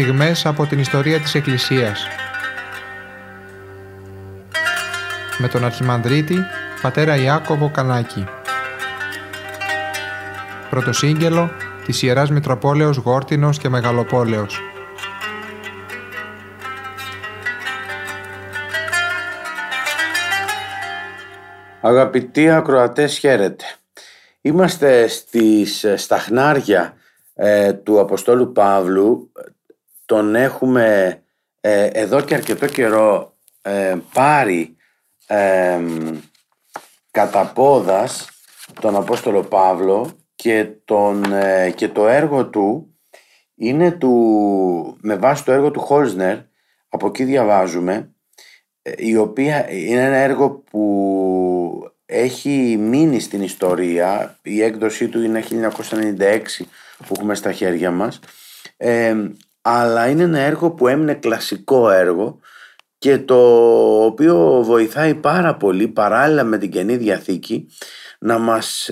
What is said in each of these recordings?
στιγμές από την ιστορία της Εκκλησίας. Με τον Αρχιμανδρίτη, πατέρα Ιάκωβο Κανάκη. Πρωτοσύγγελο της Ιεράς Μητροπόλεως Γόρτινος και Μεγαλοπόλεως. Αγαπητοί ακροατές χαίρετε. Είμαστε στις, στα χνάρια ε, του Αποστόλου Παύλου. Τον έχουμε ε, εδώ και αρκετό καιρό ε, πάρει ε, κατά πόδας τον Απόστολο Παύλο και, τον, και το έργο του είναι του, με βάση το έργο του Χόλσνερ, από εκεί διαβάζουμε, η οποία είναι ένα έργο που έχει μείνει στην ιστορία, η έκδοσή του είναι 1996 που έχουμε στα χέρια μας, ε, αλλά είναι ένα έργο που έμεινε κλασικό έργο και το οποίο βοηθάει πάρα πολύ παράλληλα με την Καινή Διαθήκη να μας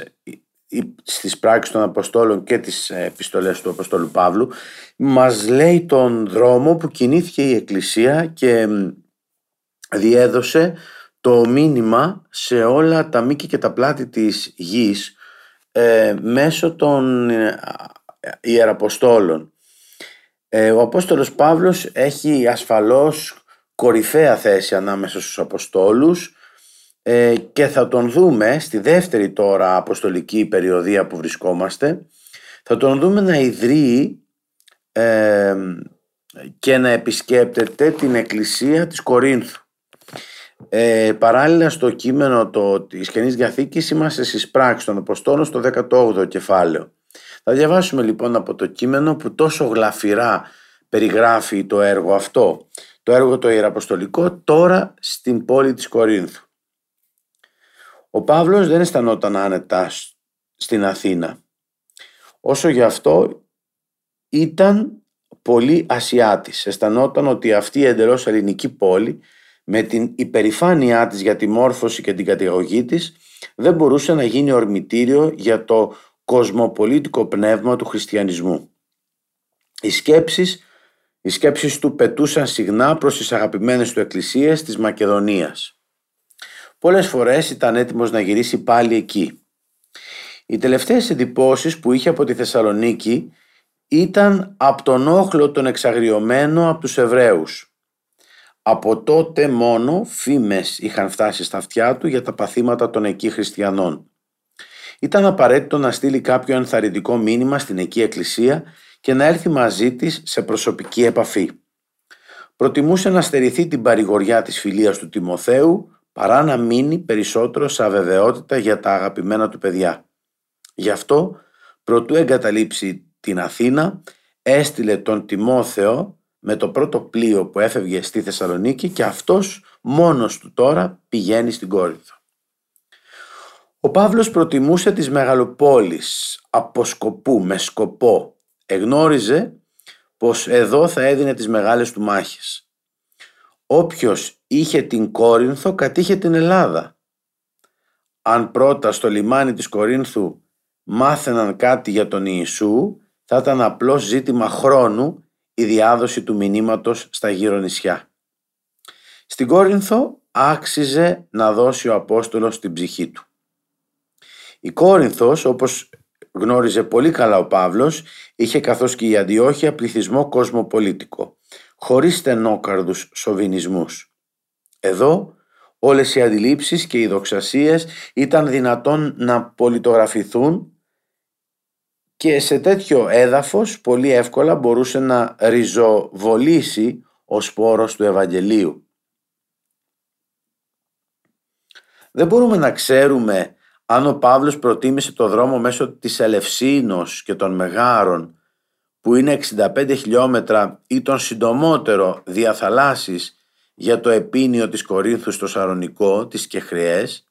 στις πράξεις των Αποστόλων και τις επιστολές του Αποστόλου Παύλου μας λέει τον δρόμο που κινήθηκε η Εκκλησία και διέδωσε το μήνυμα σε όλα τα μήκη και τα πλάτη της γης ε, μέσω των ε, Ιεραποστόλων. Ε, ο Απόστολος Παύλος έχει ασφαλώς κορυφαία θέση ανάμεσα στους Αποστόλους ε, και θα τον δούμε στη δεύτερη τώρα αποστολική περιοδία που βρισκόμαστε θα τον δούμε να ιδρύει και να επισκέπτεται την εκκλησία της Κορίνθου. Ε, παράλληλα στο κείμενο το, της Καινής Διαθήκης είμαστε στις πράξεις των Αποστόλων στο 18ο κεφάλαιο. Θα διαβάσουμε λοιπόν από το κείμενο που τόσο γλαφυρά περιγράφει το έργο αυτό, το έργο το Ιεραποστολικό τώρα στην πόλη της Κορίνθου. Ο Παύλος δεν αισθανόταν άνετα στην Αθήνα. Όσο γι' αυτό ήταν πολύ Ασιάτης. Αισθανόταν ότι αυτή η εντελώς ελληνική πόλη με την υπερηφάνειά της για τη μόρφωση και την κατηγωγή της δεν μπορούσε να γίνει ορμητήριο για το κοσμοπολίτικο πνεύμα του χριστιανισμού. Οι σκέψεις, οι σκέψεις του πετούσαν συχνά προς τις αγαπημένες του εκκλησίες της Μακεδονίας. Πολλές φορές ήταν έτοιμος να γυρίσει πάλι εκεί. Οι τελευταίες εντυπώσεις που είχε από τη Θεσσαλονίκη ήταν από τον όχλο τον εξαγριωμένο από τους Εβραίους από τότε μόνο φήμες είχαν φτάσει στα αυτιά του για τα παθήματα των εκεί χριστιανών. Ήταν απαραίτητο να στείλει κάποιο ενθαρρυντικό μήνυμα στην εκεί εκκλησία και να έρθει μαζί της σε προσωπική επαφή. Προτιμούσε να στερηθεί την παρηγοριά της φιλίας του Τιμοθέου παρά να μείνει περισσότερο σε αβεβαιότητα για τα αγαπημένα του παιδιά. Γι' αυτό, προτού εγκαταλείψει την Αθήνα, έστειλε τον Τιμόθεο με το πρώτο πλοίο που έφευγε στη Θεσσαλονίκη και αυτός μόνος του τώρα πηγαίνει στην Κόρινθο. Ο Παύλος προτιμούσε τις μεγαλοπόλεις από σκοπού, με σκοπό. Εγνώριζε πως εδώ θα έδινε τις μεγάλες του μάχες. Όποιος είχε την Κόρινθο κατήχε την Ελλάδα. Αν πρώτα στο λιμάνι της Κορίνθου μάθαιναν κάτι για τον Ιησού θα ήταν απλώς ζήτημα χρόνου η διάδοση του μηνύματος στα γύρω νησιά. Στην Κόρινθο άξιζε να δώσει ο Απόστολος την ψυχή του. Η Κόρινθος, όπως γνώριζε πολύ καλά ο Παύλος, είχε καθώς και η Αντιόχεια πληθυσμό κοσμοπολίτικο, χωρίς στενόκαρδους σοβινισμούς. Εδώ όλες οι αντιλήψεις και οι δοξασίες ήταν δυνατόν να πολιτογραφηθούν και σε τέτοιο έδαφος πολύ εύκολα μπορούσε να ριζοβολήσει ο σπόρος του Ευαγγελίου. Δεν μπορούμε να ξέρουμε αν ο Παύλος προτίμησε το δρόμο μέσω της Ελευσίνος και των Μεγάρων που είναι 65 χιλιόμετρα ή τον συντομότερο διαθαλάσσης για το επίνιο της Κορίνθου στο Σαρονικό, τις Κεχρειές.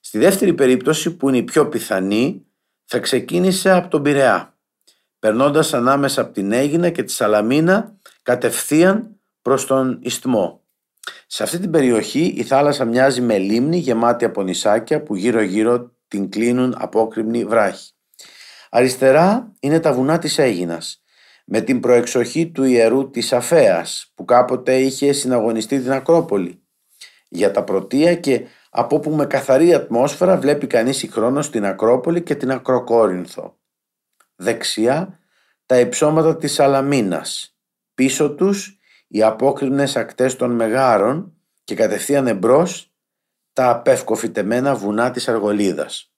Στη δεύτερη περίπτωση που είναι η πιο πιθανή θα ξεκίνησε από τον Πειραιά, περνώντας ανάμεσα από την Έγινα και τη Σαλαμίνα κατευθείαν προς τον Ιστμό. Σε αυτή την περιοχή η θάλασσα μοιάζει με λίμνη γεμάτη από νησάκια που γύρω γύρω την κλείνουν απόκρημνοι βράχοι. Αριστερά είναι τα βουνά της Έγινας. με την προεξοχή του ιερού της Αφέας που κάποτε είχε συναγωνιστεί την Ακρόπολη για τα πρωτεία και από όπου με καθαρή ατμόσφαιρα βλέπει κανείς συγχρόνως την Ακρόπολη και την Ακροκόρινθο. Δεξιά τα υψώματα της Σαλαμίνας, πίσω τους οι απόκρινες ακτές των Μεγάρων και κατευθείαν εμπρός τα απεύκοφητεμένα βουνά της Αργολίδας.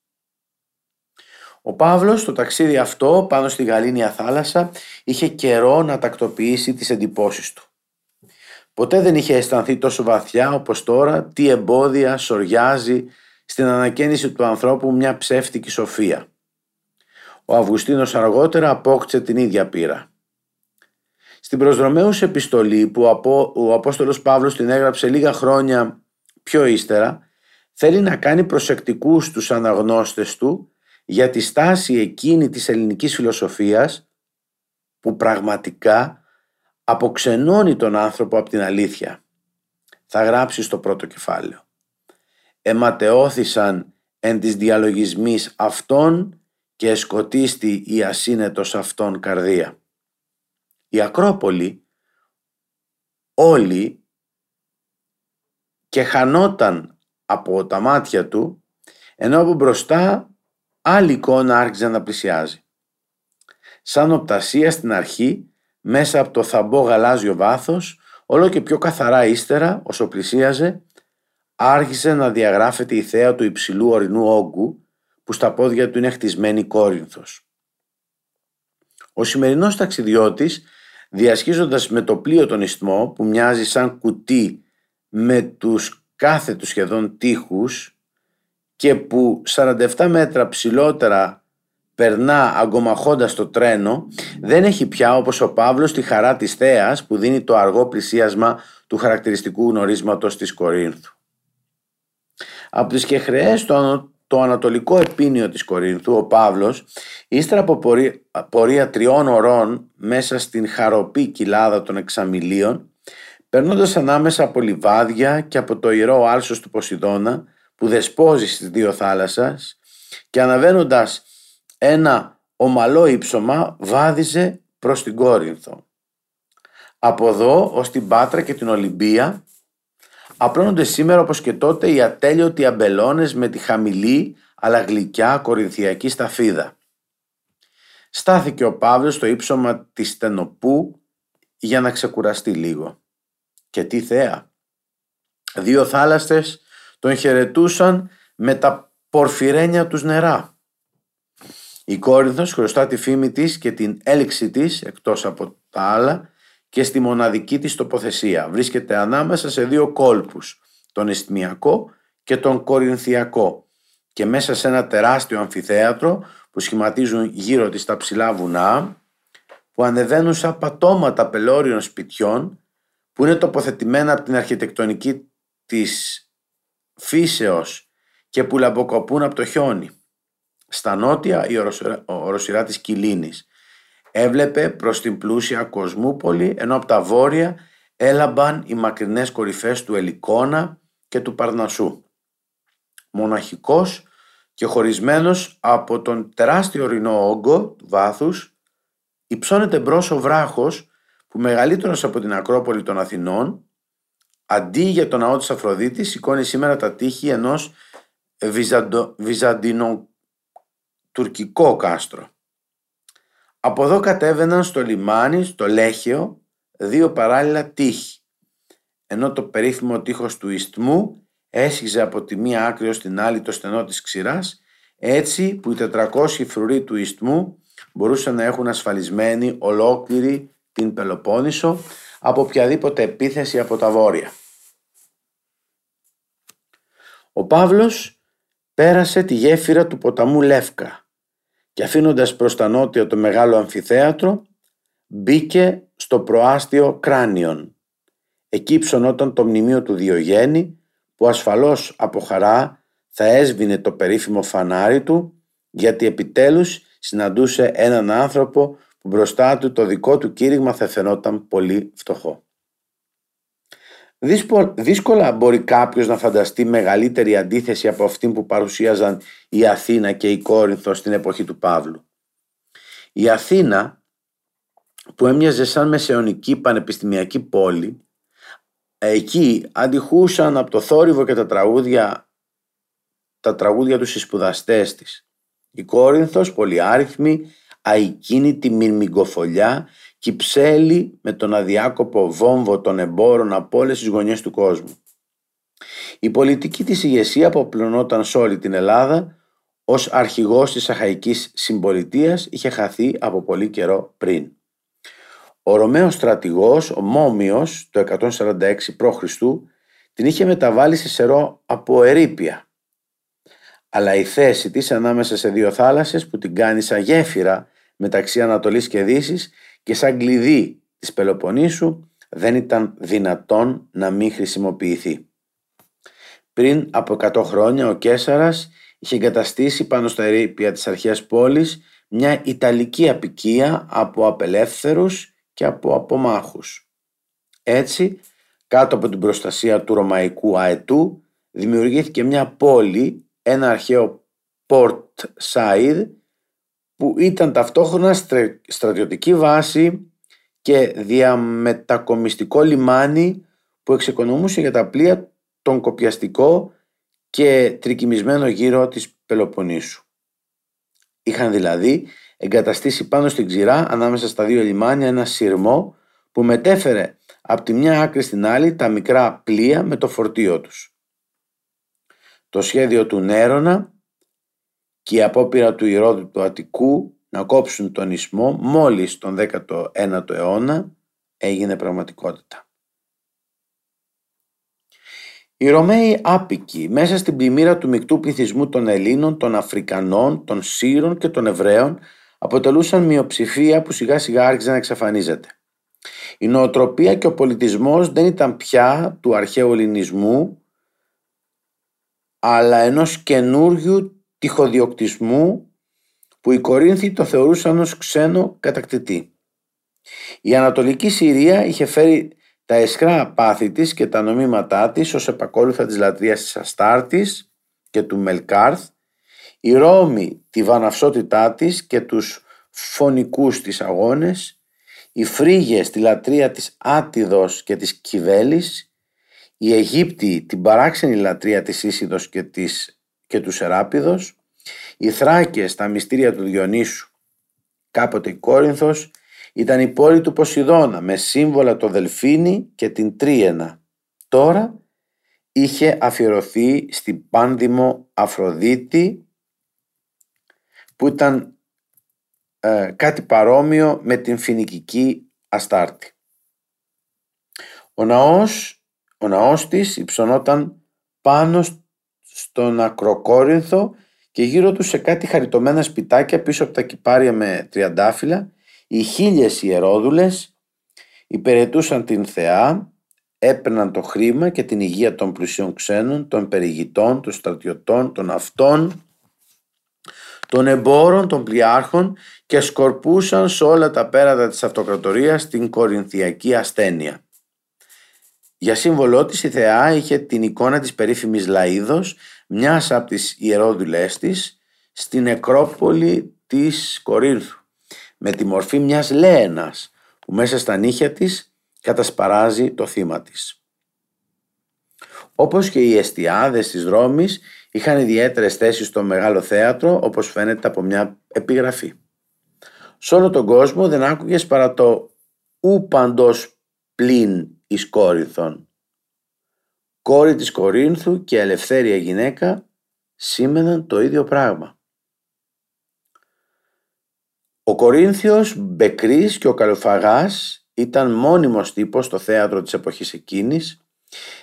Ο Παύλος στο ταξίδι αυτό πάνω στη Γαλήνια θάλασσα είχε καιρό να τακτοποιήσει τις εντυπώσεις του. Ποτέ δεν είχε αισθανθεί τόσο βαθιά όπως τώρα τι εμπόδια σοριάζει στην ανακαίνιση του ανθρώπου μια ψεύτικη σοφία. Ο Αυγουστίνος αργότερα απόκτησε την ίδια πείρα. Στην προσδρομέους επιστολή που ο Απόστολος Παύλος την έγραψε λίγα χρόνια πιο ύστερα θέλει να κάνει προσεκτικούς τους αναγνώστες του για τη στάση εκείνη της ελληνικής φιλοσοφίας που πραγματικά αποξενώνει τον άνθρωπο από την αλήθεια. Θα γράψει στο πρώτο κεφάλαιο. Εματεώθησαν εν της διαλογισμής αυτών και εσκοτίστη η ασύνετος αυτών καρδία. Η Ακρόπολη όλοι και χανόταν από τα μάτια του ενώ από μπροστά άλλη εικόνα άρχιζε να πλησιάζει. Σαν οπτασία στην αρχή μέσα από το θαμπό γαλάζιο βάθος όλο και πιο καθαρά ύστερα όσο πλησίαζε άρχισε να διαγράφεται η θέα του υψηλού ορεινού όγκου που στα πόδια του είναι χτισμένη κόρινθος. Ο σημερινός ταξιδιώτης διασχίζοντας με το πλοίο τον ιστμό που μοιάζει σαν κουτί με τους κάθετους σχεδόν τείχους και που 47 μέτρα ψηλότερα περνά αγκομαχώντας το τρένο δεν έχει πια όπως ο Παύλος τη χαρά της θέας που δίνει το αργό πλησίασμα του χαρακτηριστικού γνωρίσματος της Κορίνθου. Από τις κεχρεές το, το ανατολικό επίνιο της Κορίνθου ο Παύλος ύστερα από πορεία, πορεία τριών ωρών μέσα στην χαροπή κοιλάδα των εξαμιλίων περνώντας ανάμεσα από λιβάδια και από το ιερό άλσος του Ποσειδώνα που δεσπόζει στις δύο θάλασσας και αναβαίνοντας ένα ομαλό ύψωμα βάδιζε προς την Κόρινθο. Από εδώ ως την Πάτρα και την Ολυμπία απλώνονται σήμερα όπως και τότε οι ατέλειωτοι αμπελώνες με τη χαμηλή αλλά γλυκιά κορινθιακή σταφίδα. Στάθηκε ο Παύλος στο ύψωμα της Στενοπού για να ξεκουραστεί λίγο. Και τι θέα. Δύο θάλασσες τον χαιρετούσαν με τα πορφυρένια τους νερά. Η Κόρινθος χρωστά τη φήμη της και την έλξη της, εκτός από τα άλλα, και στη μοναδική της τοποθεσία. Βρίσκεται ανάμεσα σε δύο κόλπους, τον Ισθμιακό και τον Κορινθιακό και μέσα σε ένα τεράστιο αμφιθέατρο που σχηματίζουν γύρω της τα ψηλά βουνά που ανεβαίνουν σαν πατώματα πελώριων σπιτιών που είναι τοποθετημένα από την αρχιτεκτονική της φύσεως και που λαμποκοπούν από το χιόνι. Στα νότια η οροσυρά της Κιλίνης έβλεπε προς την πλούσια Κοσμούπολη ενώ από τα βόρεια έλαμπαν οι μακρινές κορυφές του Ελικόνα και του Παρνασού. Μοναχικός και χωρισμένος από τον τεράστιο ορεινό όγκο του βάθους υψώνεται μπρος ο βράχος που μεγαλύτερος από την Ακρόπολη των Αθηνών αντί για το ναό της Αφροδίτης σηκώνει σήμερα τα τείχη ενός βυζαντινο-τουρκικό κάστρο. Από εδώ κατέβαιναν στο λιμάνι, στο Λέχαιο, δύο παράλληλα τείχη, ενώ το περίφημο τείχος του Ιστμού έσχιζε από τη μία άκρη ως την άλλη το στενό της ξηράς, έτσι που οι 400 φρουροί του Ιστμού μπορούσαν να έχουν ασφαλισμένη ολόκληρη την Πελοπόννησο από οποιαδήποτε επίθεση από τα βόρεια. Ο Παύλος πέρασε τη γέφυρα του ποταμού Λεύκα και αφήνοντας προς τα νότια το μεγάλο αμφιθέατρο μπήκε στο προάστιο Κράνιον. Εκεί ψωνόταν το μνημείο του Διογέννη που ασφαλώς από χαρά θα έσβηνε το περίφημο φανάρι του γιατί επιτέλους συναντούσε έναν άνθρωπο που μπροστά του το δικό του κήρυγμα θα φαινόταν πολύ φτωχό. Δύσκολα μπορεί κάποιος να φανταστεί μεγαλύτερη αντίθεση από αυτή που παρουσίαζαν η Αθήνα και η Κόρινθος στην εποχή του Παύλου. Η Αθήνα που έμοιαζε σαν μεσαιωνική πανεπιστημιακή πόλη, εκεί αντιχούσαν από το θόρυβο και τα τραγούδια τα τραγούδια τους στις σπουδαστές της. Η Κόρινθος, πολυάριθμη, αικίνητη μυρμηγκοφολιά, κυψέλη με τον αδιάκοπο βόμβο των εμπόρων από όλες τις γωνιές του κόσμου. Η πολιτική της ηγεσία αποπλωνόταν σε όλη την Ελλάδα ως αρχηγός της Αχαϊκής Συμπολιτείας είχε χαθεί από πολύ καιρό πριν. Ο Ρωμαίος στρατηγός, ο Μόμιος, το 146 π.Χ. την είχε μεταβάλει σε σερό από ερήπια. Αλλά η θέση της ανάμεσα σε δύο θάλασσες που την κάνει σαν γέφυρα μεταξύ Ανατολής και Δύσης και σαν κλειδί της Πελοποννήσου δεν ήταν δυνατόν να μην χρησιμοποιηθεί. Πριν από 100 χρόνια ο Κέσαρας είχε εγκαταστήσει πάνω στα ερήπια της αρχαίας πόλης μια Ιταλική απικία από απελεύθερους και από απομάχους. Έτσι, κάτω από την προστασία του Ρωμαϊκού Αετού, δημιουργήθηκε μια πόλη, ένα αρχαίο Port Said, που ήταν ταυτόχρονα στρατιωτική βάση και διαμετακομιστικό λιμάνι που εξοικονομούσε για τα πλοία τον κοπιαστικό και τρικυμισμένο γύρο της Πελοποννήσου. Είχαν δηλαδή εγκαταστήσει πάνω στην ξηρά ανάμεσα στα δύο λιμάνια ένα σειρμό που μετέφερε από τη μια άκρη στην άλλη τα μικρά πλοία με το φορτίο τους. Το σχέδιο του Νέρονα και η απόπειρα του Ηρώδου του Αττικού να κόψουν τον ισμό μόλις τον 19ο αιώνα έγινε πραγματικότητα. Οι Ρωμαίοι άπικοι μέσα στην πλημμύρα του μεικτού πληθυσμού των Ελλήνων, των Αφρικανών, των Σύρων και των Εβραίων αποτελούσαν μειοψηφία που σιγά σιγά άρχιζε να εξαφανίζεται. Η νοοτροπία και ο πολιτισμός δεν ήταν πια του αρχαίου ελληνισμού αλλά ενός καινούριου τυχοδιοκτισμού που οι Κορίνθοι το θεωρούσαν ως ξένο κατακτητή. Η Ανατολική Συρία είχε φέρει τα εσκρά πάθη της και τα νομίματά της ως επακόλουθα της λατρείας της Αστάρτης και του Μελκάρθ, η Ρώμη τη βαναυσότητά της και τους φωνικούς της αγώνες, οι Φρίγες τη λατρεία της Άτιδος και της Κιβέλης, οι Αιγύπτιοι την παράξενη λατρεία της Ίσιδος και, της, και τους Σεράπιδος, οι Θράκες τα μυστήρια του Διονύσου, κάποτε η Κόρινθος ήταν η πόλη του Ποσειδώνα με σύμβολα το Δελφίνι και την Τρίενα. Τώρα είχε αφιερωθεί στην πάνδημο Αφροδίτη που ήταν ε, κάτι παρόμοιο με την φινικική Αστάρτη. Ο ναός, ο ναός της υψωνόταν πάνω στον Ακροκόρινθο και γύρω τους σε κάτι χαριτωμένα σπιτάκια πίσω από τα κυπάρια με τριαντάφυλλα οι χίλιες ιερόδουλες υπηρετούσαν την θεά, έπαιρναν το χρήμα και την υγεία των πλουσιών ξένων, των περιηγητών, των στρατιωτών, των αυτών, των εμπόρων, των πλοιάρχων και σκορπούσαν σε όλα τα πέρατα της αυτοκρατορίας την κορινθιακή ασθένεια. Για σύμβολό της η θεά είχε την εικόνα της περίφημης Λαΐδος, μιας από τις ιερόδουλές της, στην νεκρόπολη της Κορίνθου με τη μορφή μιας λέενας που μέσα στα νύχια της κατασπαράζει το θύμα της. Όπως και οι εστιάδες της Ρώμης είχαν ιδιαίτερες θέσεις στο Μεγάλο Θέατρο όπως φαίνεται από μια επιγραφή. Σε όλο τον κόσμο δεν άκουγες παρά το «ου παντός πλην εις Κόρινθον». Κόρη της Κορίνθου και ελευθέρια γυναίκα σήμαιναν το ίδιο πράγμα. Ο Κορίνθιος Μπεκρής και ο Καλοφαγάς ήταν μόνιμος τύπος στο θέατρο της εποχής εκείνης,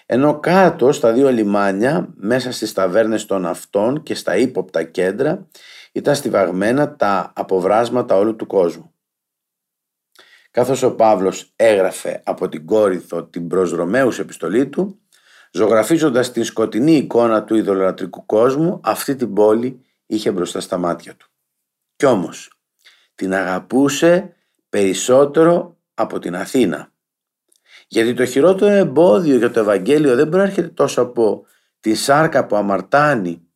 ενώ κάτω στα δύο λιμάνια, μέσα στις ταβέρνες των αυτών και στα ύποπτα κέντρα, ήταν στιβαγμένα τα αποβράσματα όλου του κόσμου. Καθώς ο Παύλος έγραφε από την Κόρινθο την προς Ρωμαίους επιστολή του, ζωγραφίζοντας την σκοτεινή εικόνα του ιδωλολατρικού κόσμου, αυτή την πόλη είχε μπροστά στα μάτια του. Κι όμως, την αγαπούσε περισσότερο από την Αθήνα. Γιατί το χειρότερο εμπόδιο για το Ευαγγέλιο δεν προέρχεται τόσο από τη σάρκα που αμαρτάνει,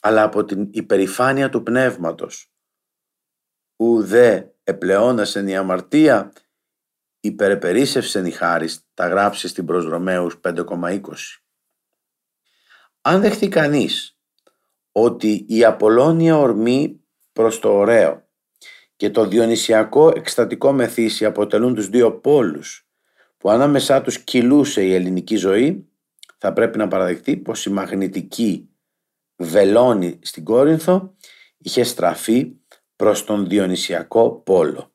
αλλά από την υπερηφάνεια του πνεύματος. Ουδέ επλεώνασεν η αμαρτία, υπερεπερίσευσεν η χάρις, τα γράψει στην προς Ρωμαίους 5,20. Αν δεχθεί κανείς ότι η Απολώνια ορμή προς το ωραίο και το διονυσιακό εκστατικό μεθύσι αποτελούν τους δύο πόλους που ανάμεσά τους κυλούσε η ελληνική ζωή, θα πρέπει να παραδεχτεί πως η μαγνητική βελόνη στην Κόρινθο είχε στραφεί προς τον διονυσιακό πόλο.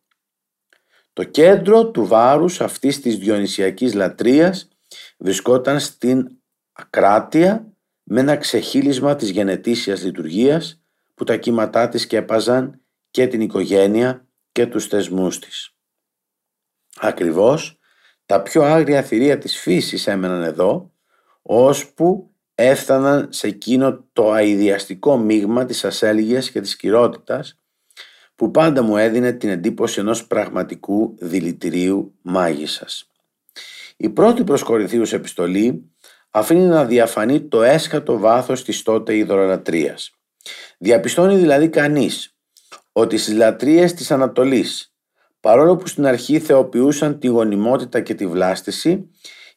Το κέντρο του βάρους αυτής της διονυσιακής λατρείας βρισκόταν στην ακράτεια με ένα ξεχύλισμα της γενετήσιας λειτουργίας που τα κύματά της σκέπαζαν και την οικογένεια και τους θεσμούς της. Ακριβώς τα πιο άγρια θηρία της φύσης έμεναν εδώ, ώσπου έφταναν σε εκείνο το αειδιαστικό μείγμα της ασέλγειας και της κυρότητας που πάντα μου έδινε την εντύπωση ενός πραγματικού δηλητηρίου μάγισσας. Η πρώτη προς Κορινθίους επιστολή αφήνει να διαφανεί το έσχατο βάθος της τότε ειδωλολατρίας. Διαπιστώνει δηλαδή κανείς ότι στις λατρείες της Ανατολής, παρόλο που στην αρχή θεοποιούσαν τη γονιμότητα και τη βλάστηση,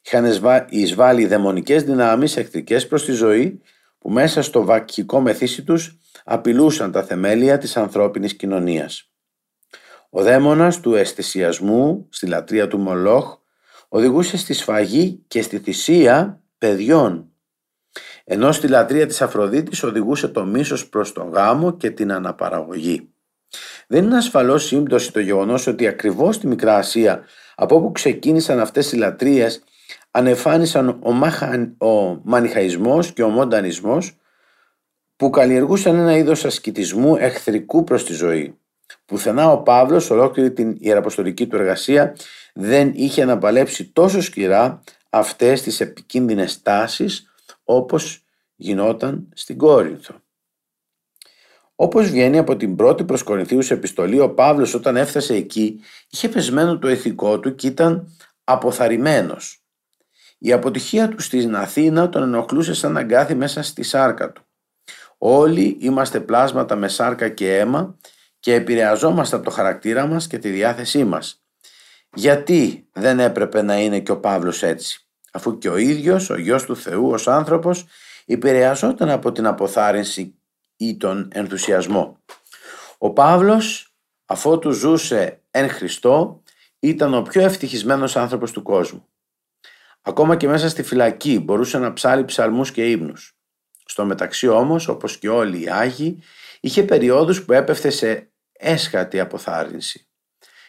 είχαν εισβάλει δαιμονικές δυνάμεις εχθρικές προς τη ζωή που μέσα στο βακχικό μεθύσι τους απειλούσαν τα θεμέλια της ανθρώπινης κοινωνίας. Ο δαίμονας του αισθησιασμού στη λατρεία του Μολόχ οδηγούσε στη σφαγή και στη θυσία παιδιών ενώ στη λατρεία της Αφροδίτης οδηγούσε το μίσος προς τον γάμο και την αναπαραγωγή. Δεν είναι ασφαλώς σύμπτωση το γεγονός ότι ακριβώς στη Μικρά Ασία από όπου ξεκίνησαν αυτές οι λατρείες ανεφάνισαν ο, μαχα... ο μανιχαϊσμός και ο μοντανισμός που καλλιεργούσαν ένα είδος ασκητισμού εχθρικού προς τη ζωή. Πουθενά ο Παύλος ολόκληρη την ιεραποστολική του εργασία δεν είχε να παλέψει τόσο σκληρά αυτές τις επικίνδυνες τάσεις όπως γινόταν στην Κόρινθο. Όπως βγαίνει από την πρώτη προς Κορινθίους επιστολή, ο Παύλος όταν έφτασε εκεί είχε πεσμένο το ηθικό του και ήταν αποθαρρυμένος. Η αποτυχία του στην Αθήνα τον ενοχλούσε σαν αγκάθι μέσα στη σάρκα του. Όλοι είμαστε πλάσματα με σάρκα και αίμα και επηρεαζόμαστε από το χαρακτήρα μας και τη διάθεσή μας. Γιατί δεν έπρεπε να είναι και ο Παύλος έτσι, αφού και ο ίδιος, ο γιος του Θεού ως άνθρωπος, επηρεαζόταν από την αποθάρρυνση ή τον ενθουσιασμό. Ο Παύλος, αφότου ζούσε εν Χριστώ, ήταν ο πιο ευτυχισμένος άνθρωπος του κόσμου. Ακόμα και μέσα στη φυλακή μπορούσε να ψάλει ψαλμούς και ύμνους. Στο μεταξύ όμως, όπως και όλοι οι Άγιοι, είχε περιόδους που έπεφτε σε έσχατη αποθάρρυνση.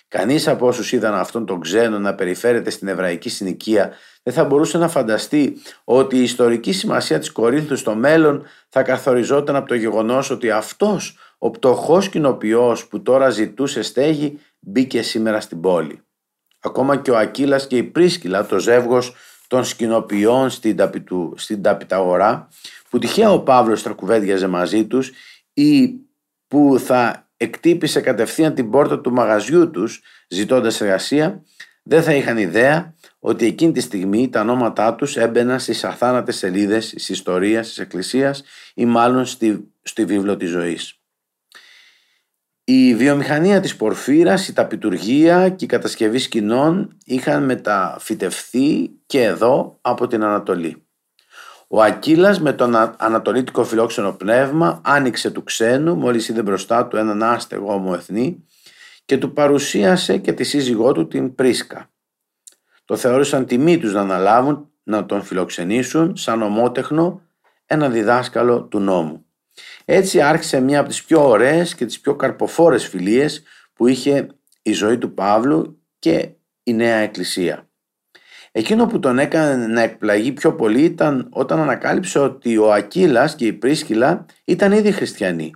Κανείς από όσους είδαν αυτόν τον ξένο να περιφέρεται στην εβραϊκή συνοικία δεν θα μπορούσε να φανταστεί ότι η ιστορική σημασία της Κορίνθου στο μέλλον θα καθοριζόταν από το γεγονός ότι αυτός ο πτωχός κοινοποιός που τώρα ζητούσε στέγη μπήκε σήμερα στην πόλη. Ακόμα και ο Ακύλας και η Πρίσκυλα, το ζεύγος των σκηνοποιών στην, ταπιτου, στην ταπιταγορά, που τυχαία ο Παύλος τρακουβέντιαζε μαζί τους ή που θα εκτύπησε κατευθείαν την πόρτα του μαγαζιού τους ζητώντας εργασία, δεν θα είχαν ιδέα ότι εκείνη τη στιγμή τα ονόματά τους έμπαιναν στις αθάνατες σελίδες της ιστορίας της Εκκλησίας ή μάλλον στη, στη βίβλο της ζωής. Η βιομηχανία της πορφύρας, η ταπιτουργία και η κατασκευή σκηνών είχαν μεταφυτευθεί και εδώ από την Ανατολή. Ο Ακύλας με τον ανατολίτικο φιλόξενο πνεύμα άνοιξε του ξένου μόλις είδε μπροστά του έναν άστεγο ομοεθνή και του παρουσίασε και τη σύζυγό του την Πρίσκα. Το θεώρησαν τιμή τους να αναλάβουν να τον φιλοξενήσουν σαν ομότεχνο ένα διδάσκαλο του νόμου. Έτσι άρχισε μια από τις πιο ωραίες και τις πιο καρποφόρες φιλίες που είχε η ζωή του Παύλου και η Νέα Εκκλησία. Εκείνο που τον έκανε να εκπλαγεί πιο πολύ ήταν όταν ανακάλυψε ότι ο Ακύλας και η Πρίσκυλα ήταν ήδη χριστιανοί.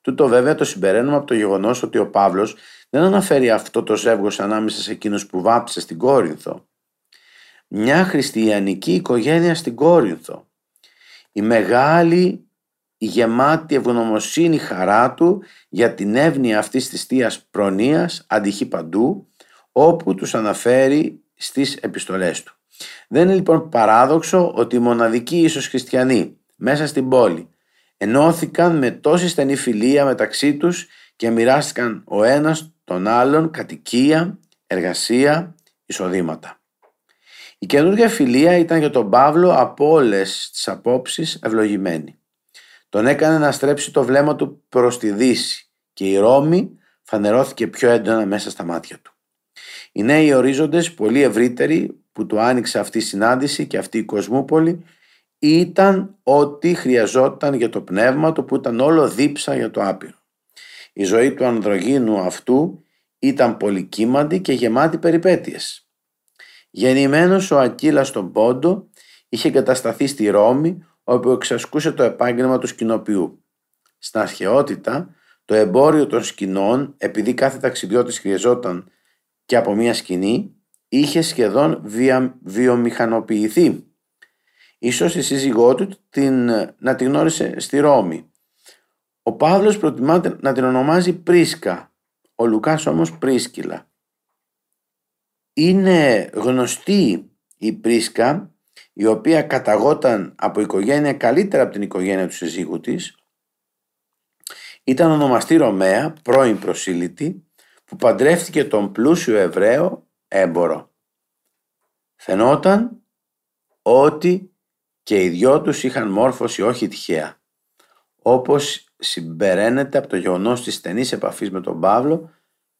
Τούτο βέβαια το συμπεραίνουμε από το γεγονός ότι ο Παύλος δεν αναφέρει αυτό το ζεύγος ανάμεσα σε εκείνους που βάπτισε στην Κόρινθο. Μια χριστιανική οικογένεια στην Κόρινθο. Η μεγάλη η γεμάτη ευγνωμοσύνη χαρά του για την εύνοια αυτής της θείας προνοίας αντυχεί παντού όπου τους αναφέρει στις επιστολές του. Δεν είναι λοιπόν παράδοξο ότι οι μοναδικοί ίσως χριστιανοί μέσα στην πόλη ενώθηκαν με τόση στενή φιλία μεταξύ τους και μοιράστηκαν ο ένας των άλλων κατοικία, εργασία, εισοδήματα. Η καινούργια φιλία ήταν για τον Παύλο από όλες τις απόψεις ευλογημένη. Τον έκανε να στρέψει το βλέμμα του προς τη Δύση και η Ρώμη φανερώθηκε πιο έντονα μέσα στα μάτια του. Οι νέοι ορίζοντες, πολύ ευρύτεροι, που του άνοιξε αυτή η συνάντηση και αυτή η κοσμούπολη, ήταν ό,τι χρειαζόταν για το πνεύμα του που ήταν όλο δίψα για το άπειρο. Η ζωή του ανδρογίνου αυτού ήταν πολυκύμαντη και γεμάτη περιπέτειες. Γεννημένος ο Ακύλας στον Πόντο είχε εγκατασταθεί στη Ρώμη όπου εξασκούσε το επάγγελμα του σκηνοποιού. Στην αρχαιότητα το εμπόριο των σκηνών επειδή κάθε ταξιδιώτης χρειαζόταν και από μια σκηνή είχε σχεδόν βια, βιομηχανοποιηθεί. Ίσως η σύζυγό του την, να την γνώρισε στη Ρώμη. Ο Παύλος προτιμά να την ονομάζει Πρίσκα, ο Λουκάς όμως Πρίσκυλα. Είναι γνωστή η Πρίσκα, η οποία καταγόταν από οικογένεια καλύτερα από την οικογένεια του σύζυγου της. Ήταν ονομαστή Ρωμαία, πρώην προσήλυτη, που παντρεύτηκε τον πλούσιο Εβραίο έμπορο. Φαινόταν ότι και οι δυο τους είχαν μόρφωση όχι τυχαία, όπως συμπεραίνεται από το γεγονός της στενής επαφής με τον Παύλο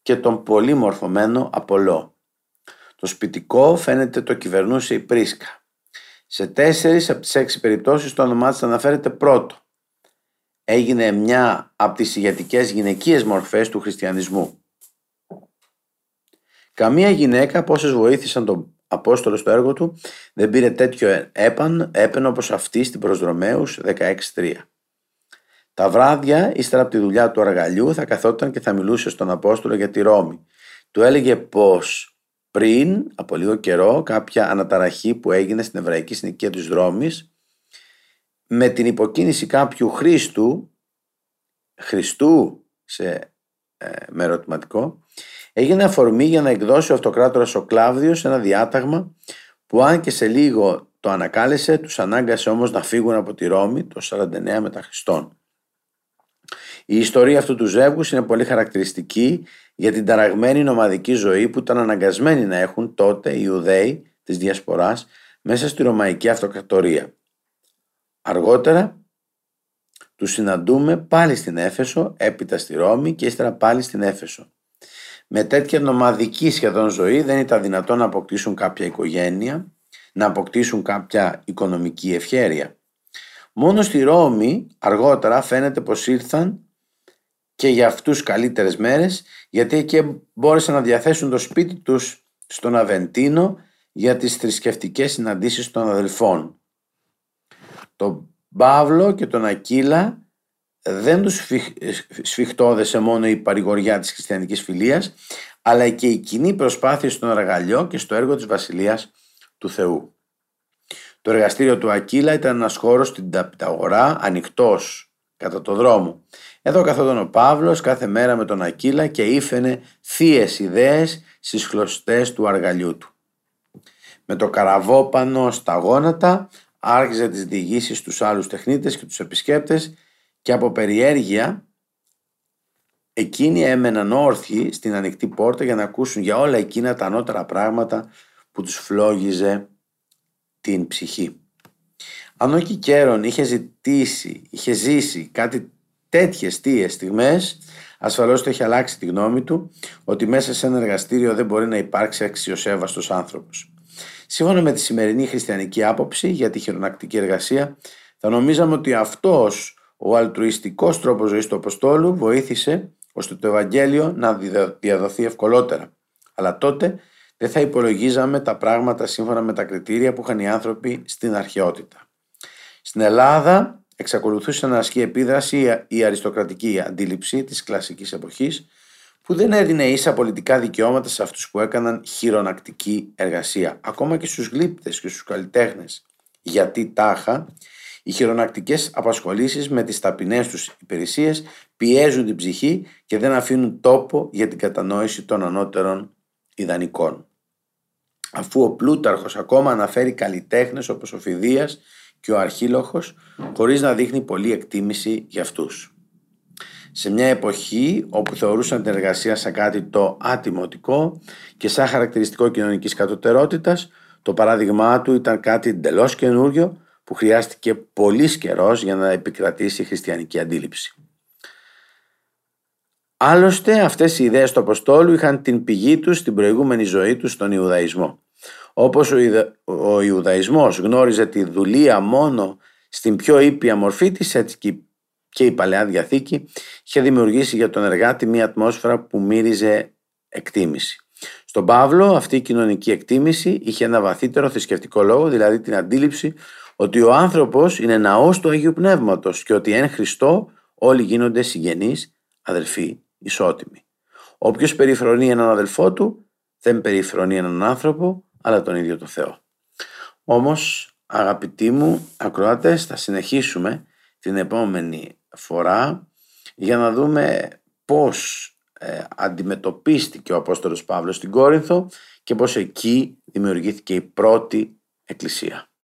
και τον πολύ μορφωμένο Απολό. Το σπιτικό φαίνεται το κυβερνούσε η Πρίσκα. Σε τέσσερις από τις έξι περιπτώσεις το όνομά της αναφέρεται πρώτο. Έγινε μια από τις ηγετικές γυναικείες μορφές του χριστιανισμού. Καμία γυναίκα από όσες βοήθησαν τον Απόστολο στο έργο του δεν πήρε τέτοιο έπαν, έπαινο όπως αυτή στην Προσδρομέους 16.3. Τα βράδια, ύστερα από τη δουλειά του αργαλιού, θα καθόταν και θα μιλούσε στον Απόστολο για τη Ρώμη. Του έλεγε πως πριν από λίγο καιρό κάποια αναταραχή που έγινε στην εβραϊκή συνοικία της Ρώμης με την υποκίνηση κάποιου Χρήστου, Χριστού σε ε, με ερωτηματικό, έγινε αφορμή για να εκδώσει ο αυτοκράτορας ο Κλάβδιος ένα διάταγμα που αν και σε λίγο το ανακάλεσε, τους ανάγκασε όμως να φύγουν από τη Ρώμη το 49 μετά Χριστόν. Η ιστορία αυτού του ζεύγους είναι πολύ χαρακτηριστική για την ταραγμένη νομαδική ζωή που ήταν αναγκασμένοι να έχουν τότε οι Ιουδαίοι της Διασποράς μέσα στη Ρωμαϊκή Αυτοκρατορία. Αργότερα τους συναντούμε πάλι στην Έφεσο, έπειτα στη Ρώμη και ύστερα πάλι στην Έφεσο. Με τέτοια νομαδική σχεδόν ζωή δεν ήταν δυνατόν να αποκτήσουν κάποια οικογένεια, να αποκτήσουν κάποια οικονομική ευχέρεια. Μόνο στη Ρώμη αργότερα φαίνεται πως ήρθαν και για αυτούς καλύτερες μέρες γιατί εκεί μπόρεσαν να διαθέσουν το σπίτι τους στον Αβεντίνο για τις θρησκευτικές συναντήσεις των αδελφών. Το Παύλο και τον Ακύλα δεν τους σφιχτόδεσε μόνο η παρηγοριά της χριστιανικής φιλίας, αλλά και η κοινή προσπάθεια στον αργαλιό και στο έργο της Βασιλείας του Θεού. Το εργαστήριο του Ακύλα ήταν ένας χώρος στην αγορά, ανοιχτός κατά το δρόμο. Εδώ καθόταν ο Παύλος κάθε μέρα με τον Ακύλα και ήφαινε θείες ιδέες στις χλωστές του αργαλιού του. Με το καραβόπανο στα γόνατα άρχιζε τις διηγήσεις στους άλλους τεχνίτες και τους επισκέπτες και από περιέργεια εκείνοι έμεναν όρθιοι στην ανοιχτή πόρτα για να ακούσουν για όλα εκείνα τα ανώτερα πράγματα που τους φλόγιζε την ψυχή. Αν ο Κικέρον είχε ζητήσει, είχε ζήσει κάτι τέτοιες θείες στιγμές, ασφαλώς το έχει αλλάξει τη γνώμη του ότι μέσα σε ένα εργαστήριο δεν μπορεί να υπάρξει αξιοσέβαστος άνθρωπος. Σύμφωνα με τη σημερινή χριστιανική άποψη για τη χειρονακτική εργασία, θα νομίζαμε ότι αυτός ο αλτρουιστικός τρόπος ζωής του Αποστόλου βοήθησε ώστε το Ευαγγέλιο να διαδοθεί ευκολότερα. Αλλά τότε δεν θα υπολογίζαμε τα πράγματα σύμφωνα με τα κριτήρια που είχαν οι άνθρωποι στην αρχαιότητα. Στην Ελλάδα εξακολουθούσε να ασκεί επίδραση η αριστοκρατική αντίληψη της κλασικής εποχής που δεν έδινε ίσα πολιτικά δικαιώματα σε αυτούς που έκαναν χειρονακτική εργασία, ακόμα και στους γλύπτες και στους καλλιτέχνες. Γιατί τάχα οι χειρονακτικές απασχολήσεις με τις ταπεινές τους υπηρεσίες πιέζουν την ψυχή και δεν αφήνουν τόπο για την κατανόηση των ανώτερων ιδανικών. Αφού ο Πλούταρχος ακόμα αναφέρει καλλιτέχνες όπως ο Φιδίας και ο Αρχίλοχος χωρίς να δείχνει πολύ εκτίμηση για αυτούς. σε μια εποχή όπου θεωρούσαν την εργασία σαν κάτι το ατιμωτικό και σαν χαρακτηριστικό κοινωνικής κατωτερότητας, το παράδειγμά του ήταν κάτι εντελώς καινούριο που χρειάστηκε πολύς καιρός για να επικρατήσει η χριστιανική αντίληψη. Άλλωστε αυτές οι ιδέες του Αποστόλου είχαν την πηγή τους στην προηγούμενη ζωή τους στον Ιουδαϊσμό. Όπως ο, Ιδα... ο Ιουδαϊσμός γνώριζε τη δουλεία μόνο στην πιο ήπια μορφή της, έτσι και η Παλαιά Διαθήκη είχε δημιουργήσει για τον εργάτη μια ατμόσφαιρα που μύριζε εκτίμηση. Στον Παύλο αυτή η κοινωνική εκτίμηση είχε ένα βαθύτερο θρησκευτικό λόγο, δηλαδή την αντίληψη ότι ο άνθρωπος είναι ναός του Αγίου Πνεύματος και ότι εν Χριστώ όλοι γίνονται συγγενείς, αδελφοί, ισότιμοι. Όποιος περιφρονεί έναν αδελφό του δεν περιφρονεί έναν άνθρωπο αλλά τον ίδιο τον Θεό. Όμως αγαπητοί μου ακροατές θα συνεχίσουμε την επόμενη φορά για να δούμε πώς ε, αντιμετωπίστηκε ο Απόστολος Παύλος στην Κόρινθο και πώς εκεί δημιουργήθηκε η πρώτη εκκλησία.